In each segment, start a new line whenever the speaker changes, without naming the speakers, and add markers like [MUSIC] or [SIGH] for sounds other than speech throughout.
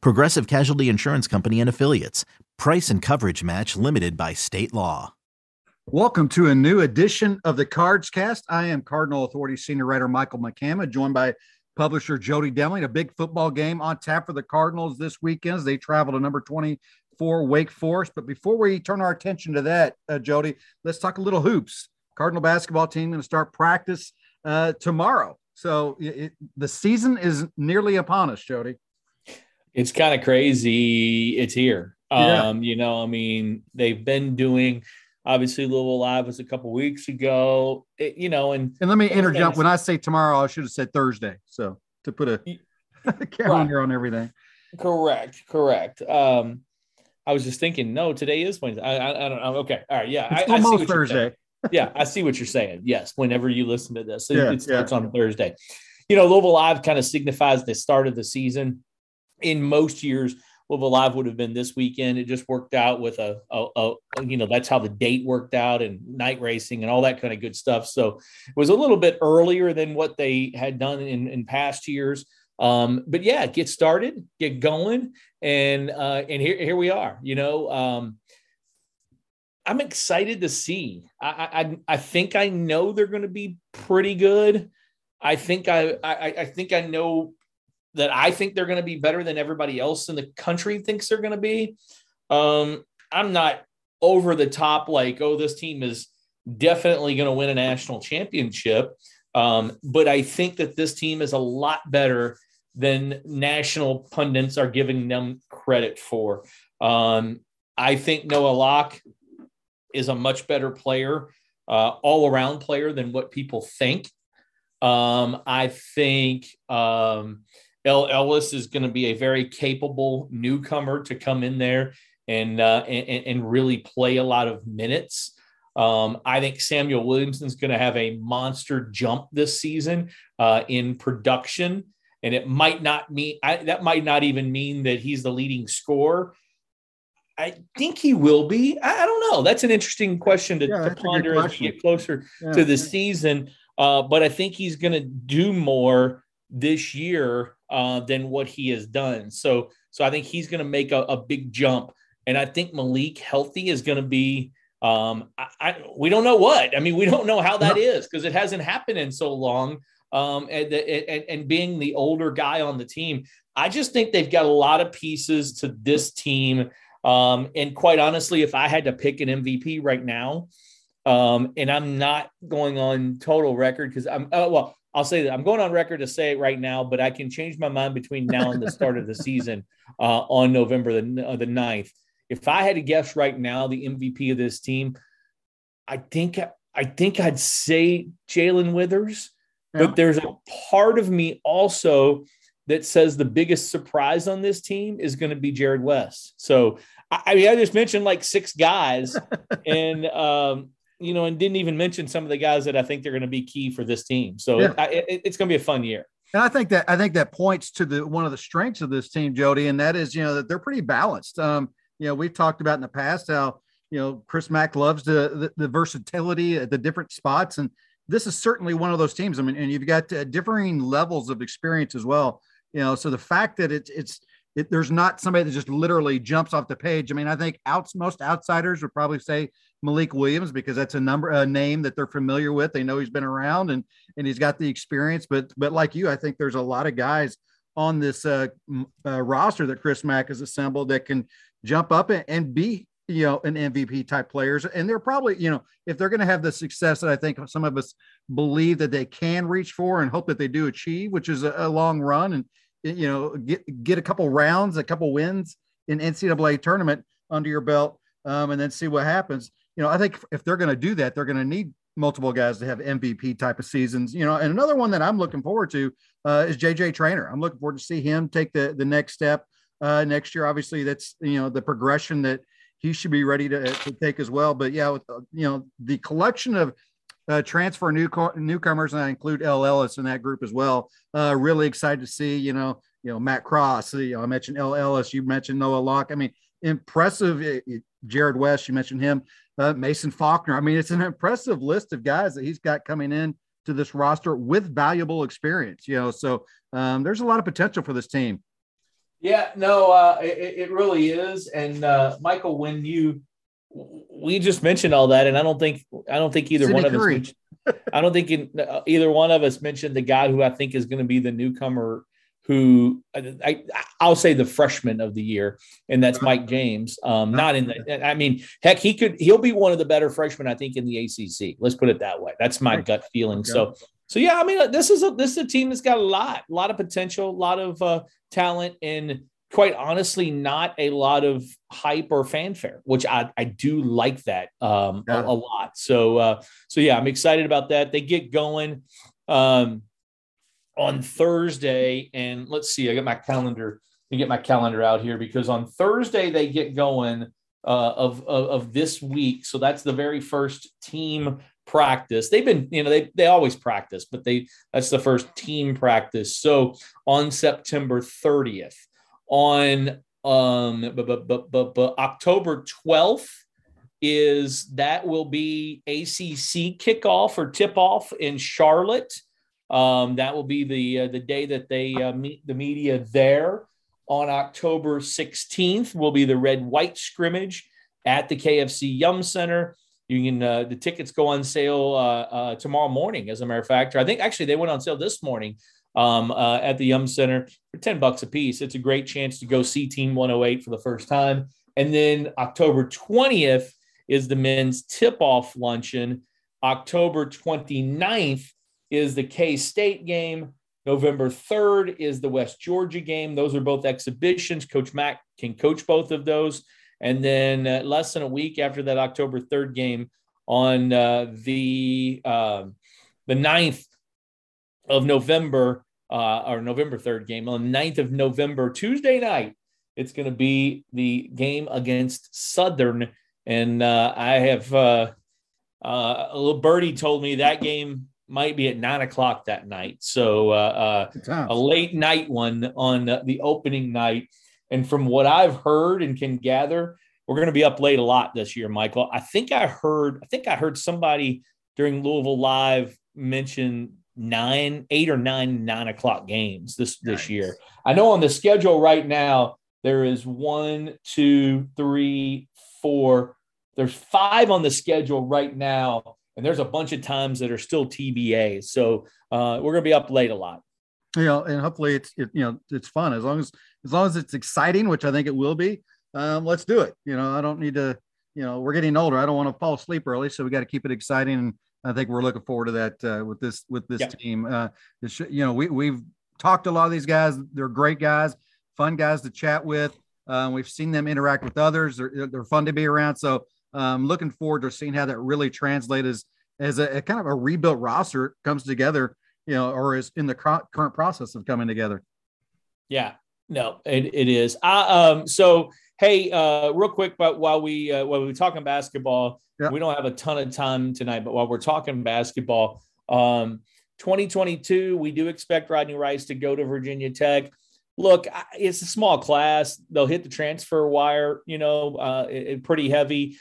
Progressive Casualty Insurance Company and Affiliates. Price and coverage match limited by state law.
Welcome to a new edition of the Cards Cast. I am Cardinal Authority senior writer Michael McCammon, joined by publisher Jody Demling. A big football game on tap for the Cardinals this weekend as they travel to number 24 Wake Forest. But before we turn our attention to that, uh, Jody, let's talk a little hoops. Cardinal basketball team going to start practice uh, tomorrow. So it, the season is nearly upon us, Jody.
It's kind of crazy. It's here. Yeah. Um, you know, I mean, they've been doing obviously Louisville Live was a couple weeks ago, it, you know, and
and let me interject. When I say tomorrow, I should have said Thursday. So to put a [LAUGHS] calendar right. on everything.
Correct, correct. Um, I was just thinking, no, today is Wednesday. I, I, I don't know. Okay, all right, yeah,
it's I, almost I Thursday [LAUGHS]
yeah, I see what you're saying. Yes, whenever you listen to this, it, yeah, it starts yeah. on Thursday. You know, Louisville Live kind of signifies the start of the season. In most years, Louisville Live would have been this weekend. It just worked out with a, a, a, you know, that's how the date worked out and night racing and all that kind of good stuff. So it was a little bit earlier than what they had done in, in past years. Um, but yeah, get started, get going, and uh, and here here we are. You know, um, I'm excited to see. I, I I think I know they're going to be pretty good. I think I, I I think I know that I think they're going to be better than everybody else in the country thinks they're going to be. Um, I'm not over the top like, oh, this team is definitely going to win a national championship. Um, but I think that this team is a lot better than national pundits are giving them credit for. Um, I think Noah Locke is a much better player, uh, all around player than what people think. Um, I think um, El Ellis is going to be a very capable newcomer to come in there and, uh, and, and really play a lot of minutes. Um, I think Samuell Williamson is going to have a monster jump this season uh, in production, and it might not mean I, that might not even mean that he's the leading scorer. I think he will be. I, I, don't know. That's an interesting question to, yeah, to ponder as we get closer yeah, to the season. Uh, but I think he's going to do more this year uh, than what he has done. So, so I think he's going to make a, a, big jump. And I think Malik healthy is going to be. Um, I, I, we don't know what. I mean, we don't know how that is because it hasn't happened in so long. Um, and, and and being the older guy on the team, I just think they've got a lot of pieces to this team um, and quite honestly, if I had to pick an MVP right now, um, and I'm not going on total record because I'm, uh, well, I'll say that I'm going on record to say it right now, but I can change my mind between now and the start of the [LAUGHS] season uh, on November the, uh, the 9th. If I had to guess right now, the MVP of this team, I think I think I'd say Jae'Lyn Withers, yeah. but there's a part of me also that says the biggest surprise on this team is going to be Jarrod West. So I mean, I just mentioned like six guys, [LAUGHS] and um, you know, and didn't even mention some of the guys that I think they're going to be key for this team. So yeah. it, it, it's going to be a fun year.
And I think that I think that points to the one of the strengths of this team, Jody, and that is you know that they're pretty balanced. Um, you know, we've talked about in the past how you know Chris Mack loves the the, the versatility at the different spots, and this is certainly one of those teams. I mean, and you've got uh, differing levels of experience as well. You know, so the fact that it's it's it, there's not somebody that just literally jumps off the page. I mean, I think outs, most outsiders would probably say Malik Williams because that's a number a name that they're familiar with. They know he's been around and and he's got the experience. But but like you, I think there's a lot of guys on this uh, uh, roster that Chris Mack has assembled that can jump up and, and be you know an MVP type players. And they're probably you know if they're going to have the success that I think some of us believe that they can reach for and hope that they do achieve, which is a, a long run and you know, get get a couple rounds, a couple wins in NCAA tournament under your belt, um, and then see what happens. You know, I think if they're going to do that, they're going to need multiple guys to have MVP type of seasons. You know, and another one that I'm looking forward to uh, is JJ Traynor. I'm looking forward to see him take the the next step. uh, next year. Obviously, that's you know the progression that he should be ready to, to take as well. But yeah, with, uh, you know the collection of uh, transfer new newcomers, and I include El Ellis in that group as well. Uh, really excited to see you know you know Matt Cross. You know, I mentioned El Ellis. You mentioned Noah Locke. I mean, impressive. It, it, Jarrod West. You mentioned him. Uh, Mason Faulkner. I mean, it's an impressive list of guys that he's got coming in to this roster with valuable experience. You know, so um, there's a lot of potential for this team.
Yeah, no, uh, it, it really is. And uh, Michael, when you we just mentioned all that, and I don't think I don't think either City one of Curry. us. I don't think in, uh, either one of us mentioned the guy who I think is going to be the newcomer. Who I, I will say the freshman of the year, and that's Mike James. Um, not in the. I mean, heck, he could. He'll be one of the better freshmen, I think, in the ACC. Let's put it that way. That's my gut feeling. Okay. So, so yeah, I mean, this is a this is a team that's got a lot, a lot of potential, a lot of uh, talent, and quite honestly not a lot of hype or fanfare, which I, I do like that um, yeah. a, a, lot. So uh, so yeah, I'm excited about that. They get going um, on Thursday, and let's see, I got my calendar. Let get my calendar out here because on Thursday they get going uh, of, of of this week. So that's the very first team practice. They've been, you know, they they always practice, but they that's the first team practice. So on September 30th on um but, but, but October 12th is that will be ACC kickoff or tip off in Charlotte. Um, that will be the uh, the day that they uh, meet the media there. On October 16th will be the red white scrimmage at the KFC Yum Center. You can uh, the tickets go on sale uh, uh, tomorrow morning. As a matter of fact, I think actually they went on sale this morning um, uh, at the Yum Center for 10 bucks a piece. It's a great chance to go see Team 108 for the first time. And then October 20th is the men's tip off luncheon. October 29th is the K State game. November 3rd is the West Georgia game. Those are both exhibitions. Coach Mack can coach both of those. And then uh, less than a week after that October 3rd game on uh, the uh, the 9th of November, uh, or November 3rd game on the 9th of November, Tuesday night. It's going to be the game against Southern. And uh, I have uh, uh, a little birdie told me that game might be at nine o'clock that night. So uh, uh, a late night one on the opening night. And from what I've heard and can gather, we're going to be up late a lot this year, Michael. I think I heard, I think I heard somebody during Louisville Live mention nine, eight or nine nine o'clock games this nice. this year. I know on the schedule right now there is one, two, three, four. There's five on the schedule right now, and there's a bunch of times that are still TBA. So uh, we're gonna be up late a lot.
You know, and hopefully it's it, you know it's fun as long as as long as it's exciting, which I think it will be. Um, let's do it. You know, I don't need to. You know, we're getting older. I don't want to fall asleep early, so we got to keep it exciting and I think we're looking forward to that uh, with this with this yeah. team. Uh, you know, we we've talked to a lot of these guys. They're great guys, fun guys to chat with. Uh, we've seen them interact with others. They're, they're fun to be around. So um, looking forward to seeing how that really translates as, as a, a, kind of a rebuilt roster comes together, you know, or is in the current process of coming together.
Yeah, no, it, it is. I, um, so, hey, uh, real quick, but while we, uh, while we're talking basketball, yeah. We don't have a ton of time tonight, but while we're talking basketball, um, 2022, we do expect Rodney Rice to go to Virginia Tech. Look, it's a small class. They'll hit the transfer wire, you know, uh, it, it pretty heavy.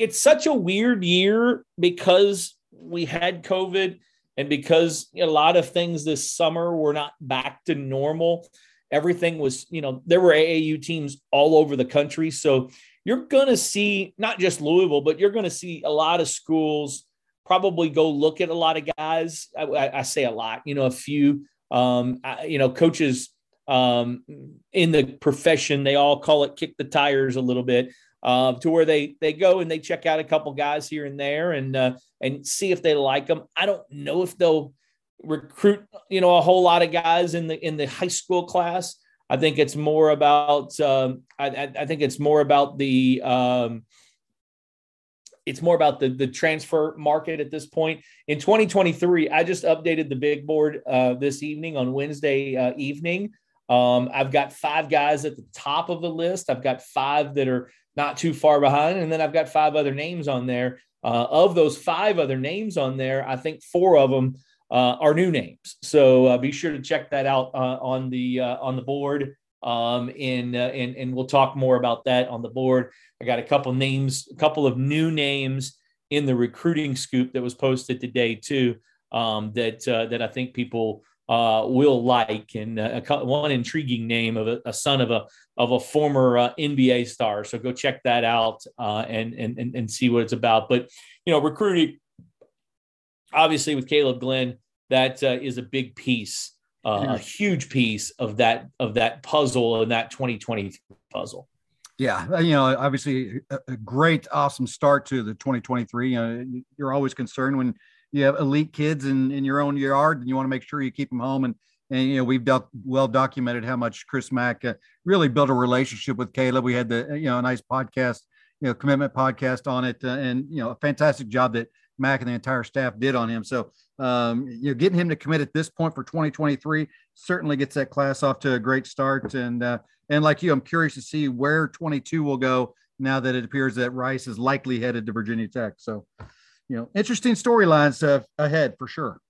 It's such a weird year because we had COVID and because a lot of things this summer were not back to normal. Everything was, you know, there were AAU teams all over the country. So you're going to see not just Louisville, but you're going to see a lot of schools probably go look at a lot of guys. I, I say a lot, you know, a few, um, I, you know, coaches um, in the profession, they all call it kick the tires a little bit. Uh, to where they they go and they check out a couple guys here and there and uh, and see if they like them. I don't know if they'll recruit you know a whole lot of guys in the in the high school class I think it's more about um, I, I, think it's more about the um, it's more about the the transfer market at this point. In 2023, I just updated the big board uh, this evening on Wednesday uh, evening. Um, I've got five guys at the top of the list. I've got five that are not too far behind, and then I've got five other names on there. Uh, of those five other names on there, I think four of them uh, are new names. So uh, be sure to check that out uh, on the uh, on the board. Um, and, uh, and and we'll talk more about that on the board. I got a couple names, a couple of new names in the recruiting scoop that was posted today too. Um, that that I think people uh, will like, and uh, one intriguing name of a, a, son of a of a former uh, NBA star. So go check that out uh, and, and and see what it's about. But you know, recruiting obviously with Caleb Glenn, that uh, is a big piece, uh, a huge piece of that of that puzzle and that 2020 puzzle.
Yeah, you know, obviously a, great, awesome start to the 2023. You know, you're always concerned when you have elite kids in, in your own yard and you want to make sure you keep them home. And, and you know, we've well documented how much Chris Mack uh, really built a relationship with Caleb. We had the, you know, a nice podcast, you know, commitment podcast on it. Uh, and, you know, a fantastic job that Mack and the entire staff did on him. So, um, you know, getting him to commit at this point for 2023 certainly gets that class off to a great start. And, uh, and like you, I'm curious to see where 22 will go now that it appears that Rice is likely headed to Virginia Tech. So, you know, interesting storylines uh, ahead for sure.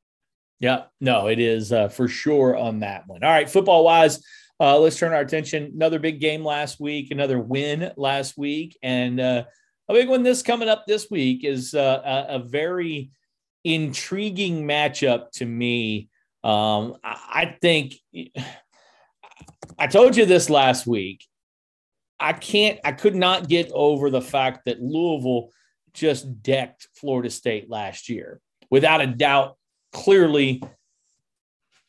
Yeah, no, it is uh, for sure on that one. All right, football wise, uh, let's turn our attention. Another big game last week, another win last week, and uh, a big one this coming up this week is uh, a, a, very intriguing matchup to me. Um, I, I think I told you this last week. I can't, I could not get over the fact that Louisville just decked Florida State last year. Without a doubt, clearly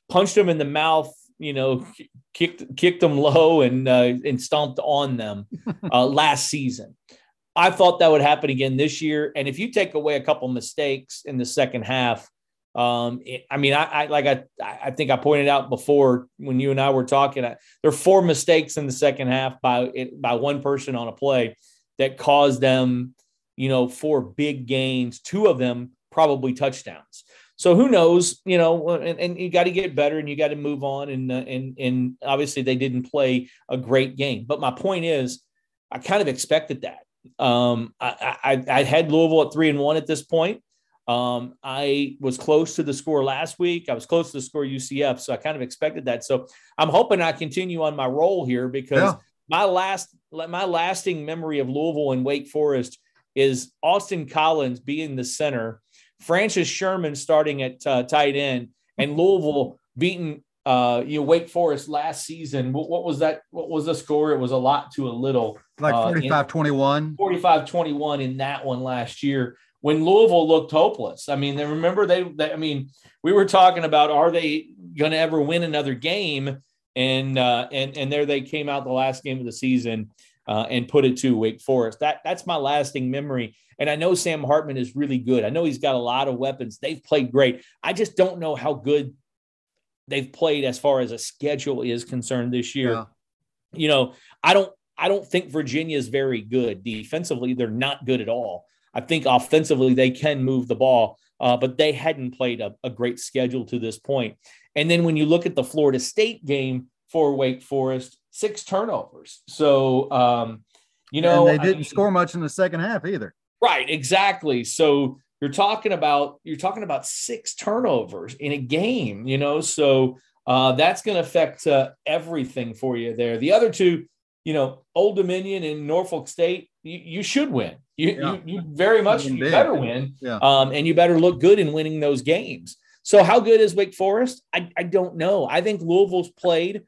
punched them in the mouth, you know, kicked kicked them low and uh, and stomped on them [LAUGHS] uh, last season. I thought that would happen again this year. And if you take away a couple mistakes in the second half, um, it, I mean, I, I, like I I think I pointed out before when you and I were talking, I, there are four mistakes in the second half by it, by one person on a play that caused them you know, four big gains, two of them probably touchdowns. So who knows, you know, and, and you got to get better and you got to move on. And, uh, and, and obviously they didn't play a great game. But my point is, I kind of expected that. Um, I, I, I had Louisville at three and one at this point. Um, I was close to the score last week. I was close to the score UCF, so I kind of expected that. So I'm hoping I continue on my role here because yeah. my last my lasting memory of Louisville and Wake Forest is Austin Collins being the center, Francis Sherman starting at uh, tight end, and Louisville beating uh, you know, Wake Forest last season. What, what, was that? What was the score? It was a lot to a little.
Like 45 uh, 21.
45 21 in that one last year when Louisville looked hopeless. I mean, they remember they, they I mean, we were talking about are they going to ever win another game? And uh, and and there they came out the last game of the season uh, and put it to Wake Forest. That that's my lasting memory. And I know Sam Hartman is really good. I know he's got a lot of weapons. They've played great. I just don't know how good they've played as far as a schedule is concerned this year. Yeah. You know, I don't I don't think Virginia is very good defensively. They're not good at all. I think offensively they can move the ball, uh, but they hadn't played a, a great schedule to this point. And then when you look at the Florida State game for Wake Forest, six turnovers. So, um, you know,
and they didn't I mean, score much in the second half either.
Right, exactly. So you're talking about you're talking about six turnovers in a game. You know, so uh, that's going to affect uh, everything for you there. The other two, you know, Old Dominion and Norfolk State, you, you should win. You, yeah. you, you very much you better win, yeah. um, and you better look good in winning those games. So how good is Wake Forest? I, I don't know. I think Louisville's played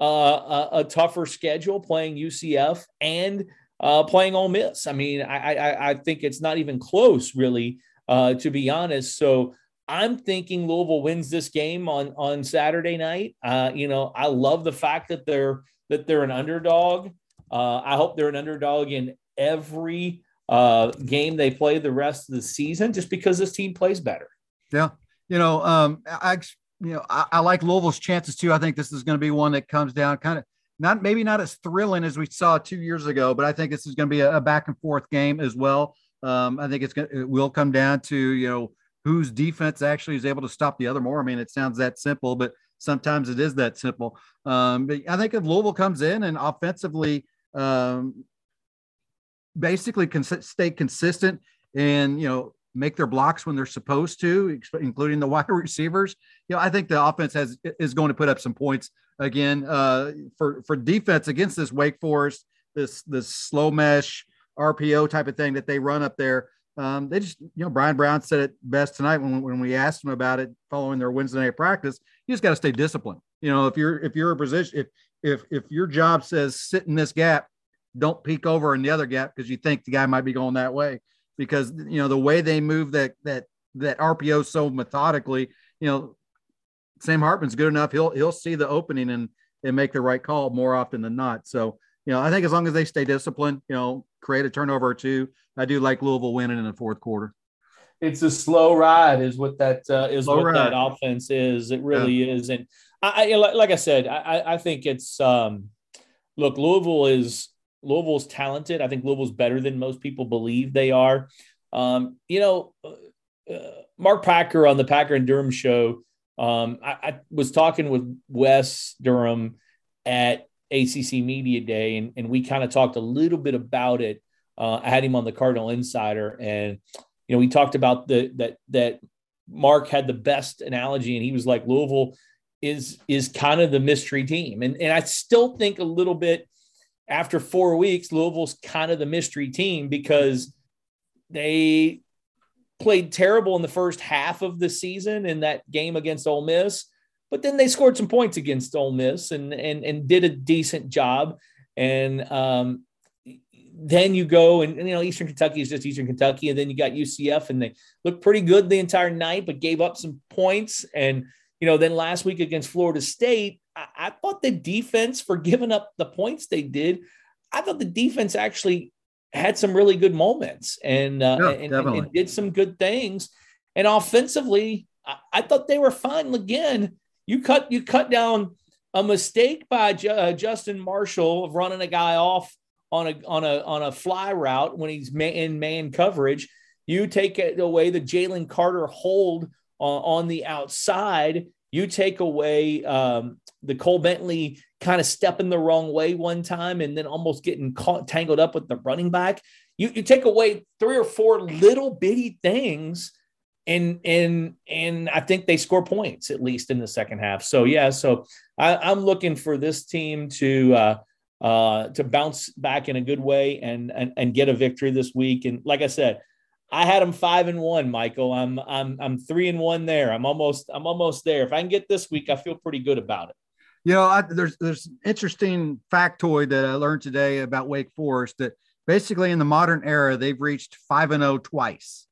uh, a, a, tougher schedule playing UCF and uh, playing Ole Miss. I mean, I, I, I think it's not even close, really, uh, to be honest. So I'm thinking Louisville wins this game on on Saturday night. Uh, you know, I love the fact that they're that they're an underdog. Uh, I hope they're an underdog in every game they play the rest of the season, just because this team plays better.
Yeah, you know, um, I you know, I, I, like Louisville's chances too. I think this is going to be one that comes down kind of not maybe not as thrilling as we saw two years ago, but I think this is going to be a, a back and forth game as well. Um, I think it's going it will come down to you know whose defense actually is able to stop the other more. I mean, it sounds that simple, but sometimes it is that simple. Um, but I think if Louisville comes in and offensively, um, basically cons- stay consistent and you know make their blocks when they're supposed to, including the [LAUGHS] wide receivers. You know, I think the offense has is going to put up some points again uh, for for defense against this Wake Forest, this this slow mesh RPO type of thing that they run up there. Um, they just, you know, Brian Brown said it best tonight when, when we asked him about it following their Wednesday night practice. You just got to stay disciplined. You know, if you're if you're a position if if if your job says sit in this gap, don't peek over in the other gap because you think the guy might be going that way because you know the way they move that that that RPO so methodically, you know, Sam Hartman's good enough. He'll he'll see the opening and and make the right call more often than not. So you know, I think as long as they stay disciplined, you know, create a turnover or two, I do like Louisville winning in the fourth quarter.
It's a slow ride, is what that uh, is slow what ride. that offense is. It really yeah. is, and I, I, like I said, I, I think it's um, look, Louisville is Louisville's talented. I think Louisville's better than most people believe they are. Um, you know, uh, Mark Packer on the Packer and Durham show. Um, I, I, was talking with Wes Durham at ACC Media Day, and, and we kind of talked a little bit about it. Uh, I had him on the Cardinal Insider, and you know, we talked about the that that Mark had the best analogy, and he was like, Louisville is is kind of the mystery team, and and I still think a little bit after four weeks, Louisville's kind of the mystery team because they played terrible in the first half of the season in that game against Ole Miss, but then they scored some points against Ole Miss and and and did a decent job. And um, then you go and, and, you know Eastern Kentucky is just Eastern Kentucky, and then you got UCF and they looked pretty good the entire night, but gave up some points. And you know then last week against Florida State, I, I thought the defense for giving up the points they did, I thought the defense actually had some really good moments and, uh, yeah, and, and, and, did some good things. And offensively, I, I, thought they were fine. Again, you cut you cut down a mistake by Ju- uh, Justin Marshall of running a guy off on a on a on a fly route when he's man, in man coverage. You take away the Jalen Carter hold on, on the outside. You take away um, the Cole Bentley kind of stepping the wrong way one time and then almost getting caught, tangled up with the running back. You, you take away three or four little bitty things and and and I think they score points at least in the second half. So yeah, so I, am looking for this team to uh, uh, to bounce back in a good way and, and and get a victory this week. And like I said, I had them five and one, Michael. I'm I'm I'm three and one there. I'm almost I'm almost there. If I can get this week, I feel pretty good about it.
You know, I, there's there's an interesting factoid that I learned today about Wake Forest that basically in the modern era they've reached five and zero oh twice.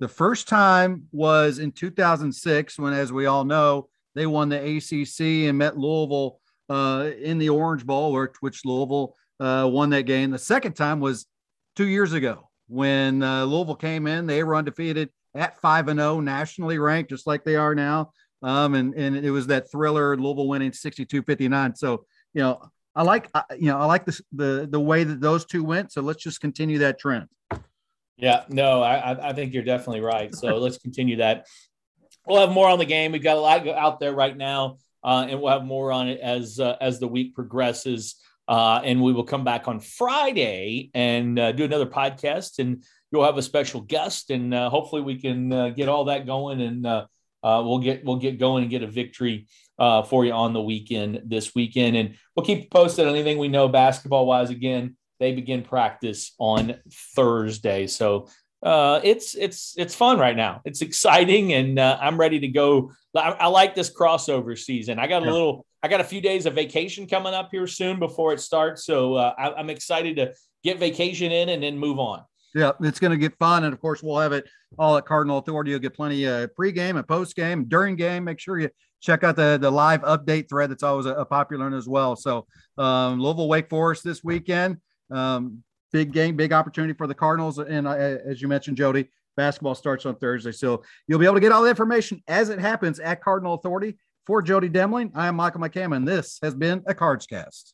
The first time was in 2006 when, as we all know, they won the ACC and met Louisville uh, in the Orange Bowl, which, Louisville uh, won that game. The second time was two years ago when uh, Louisville came in. They were undefeated at five and zero, oh, nationally ranked, just like they are now. Um, and and it was that thriller Louisville winning 62-59. So you know, I like you know I like the the the way that those two went. So let's just continue that trend.
Yeah, no, I I think you're definitely right. So let's continue that. We'll have more on the game. We've got a lot out there right now, uh, and we'll have more on it as uh, as the week progresses. Uh, and we will come back on Friday and uh, do another podcast, and you'll have a special guest, and uh, hopefully we can uh, get all that going, and uh, uh, we'll get we'll get going and get a victory for you on the weekend this weekend, and we'll keep you posted on anything we know basketball wise. Again, they begin practice on Thursday, so uh, it's it's it's fun right now. It's exciting, and uh, I'm ready to go. I, I, like this crossover season. I got a little, I got a few days of vacation coming up here soon before it starts, so uh, I, I'm excited to get vacation in and then move on.
Yeah, it's going to get fun, and of course, we'll have it all at Cardinal Authority. You'll get plenty of pregame and postgame, during game. Make sure you check out the the live update thread. That's always a, a popular one as well. So, um, Louisville Wake Forest this weekend. Um, big game, big opportunity for the Cardinals. And uh, as you mentioned, Jody, basketball starts on Thursday. So you'll be able to get all the information as it happens at Cardinal Authority. For Jody Demling, I am Michael McCammon. This has been a Cards Cast.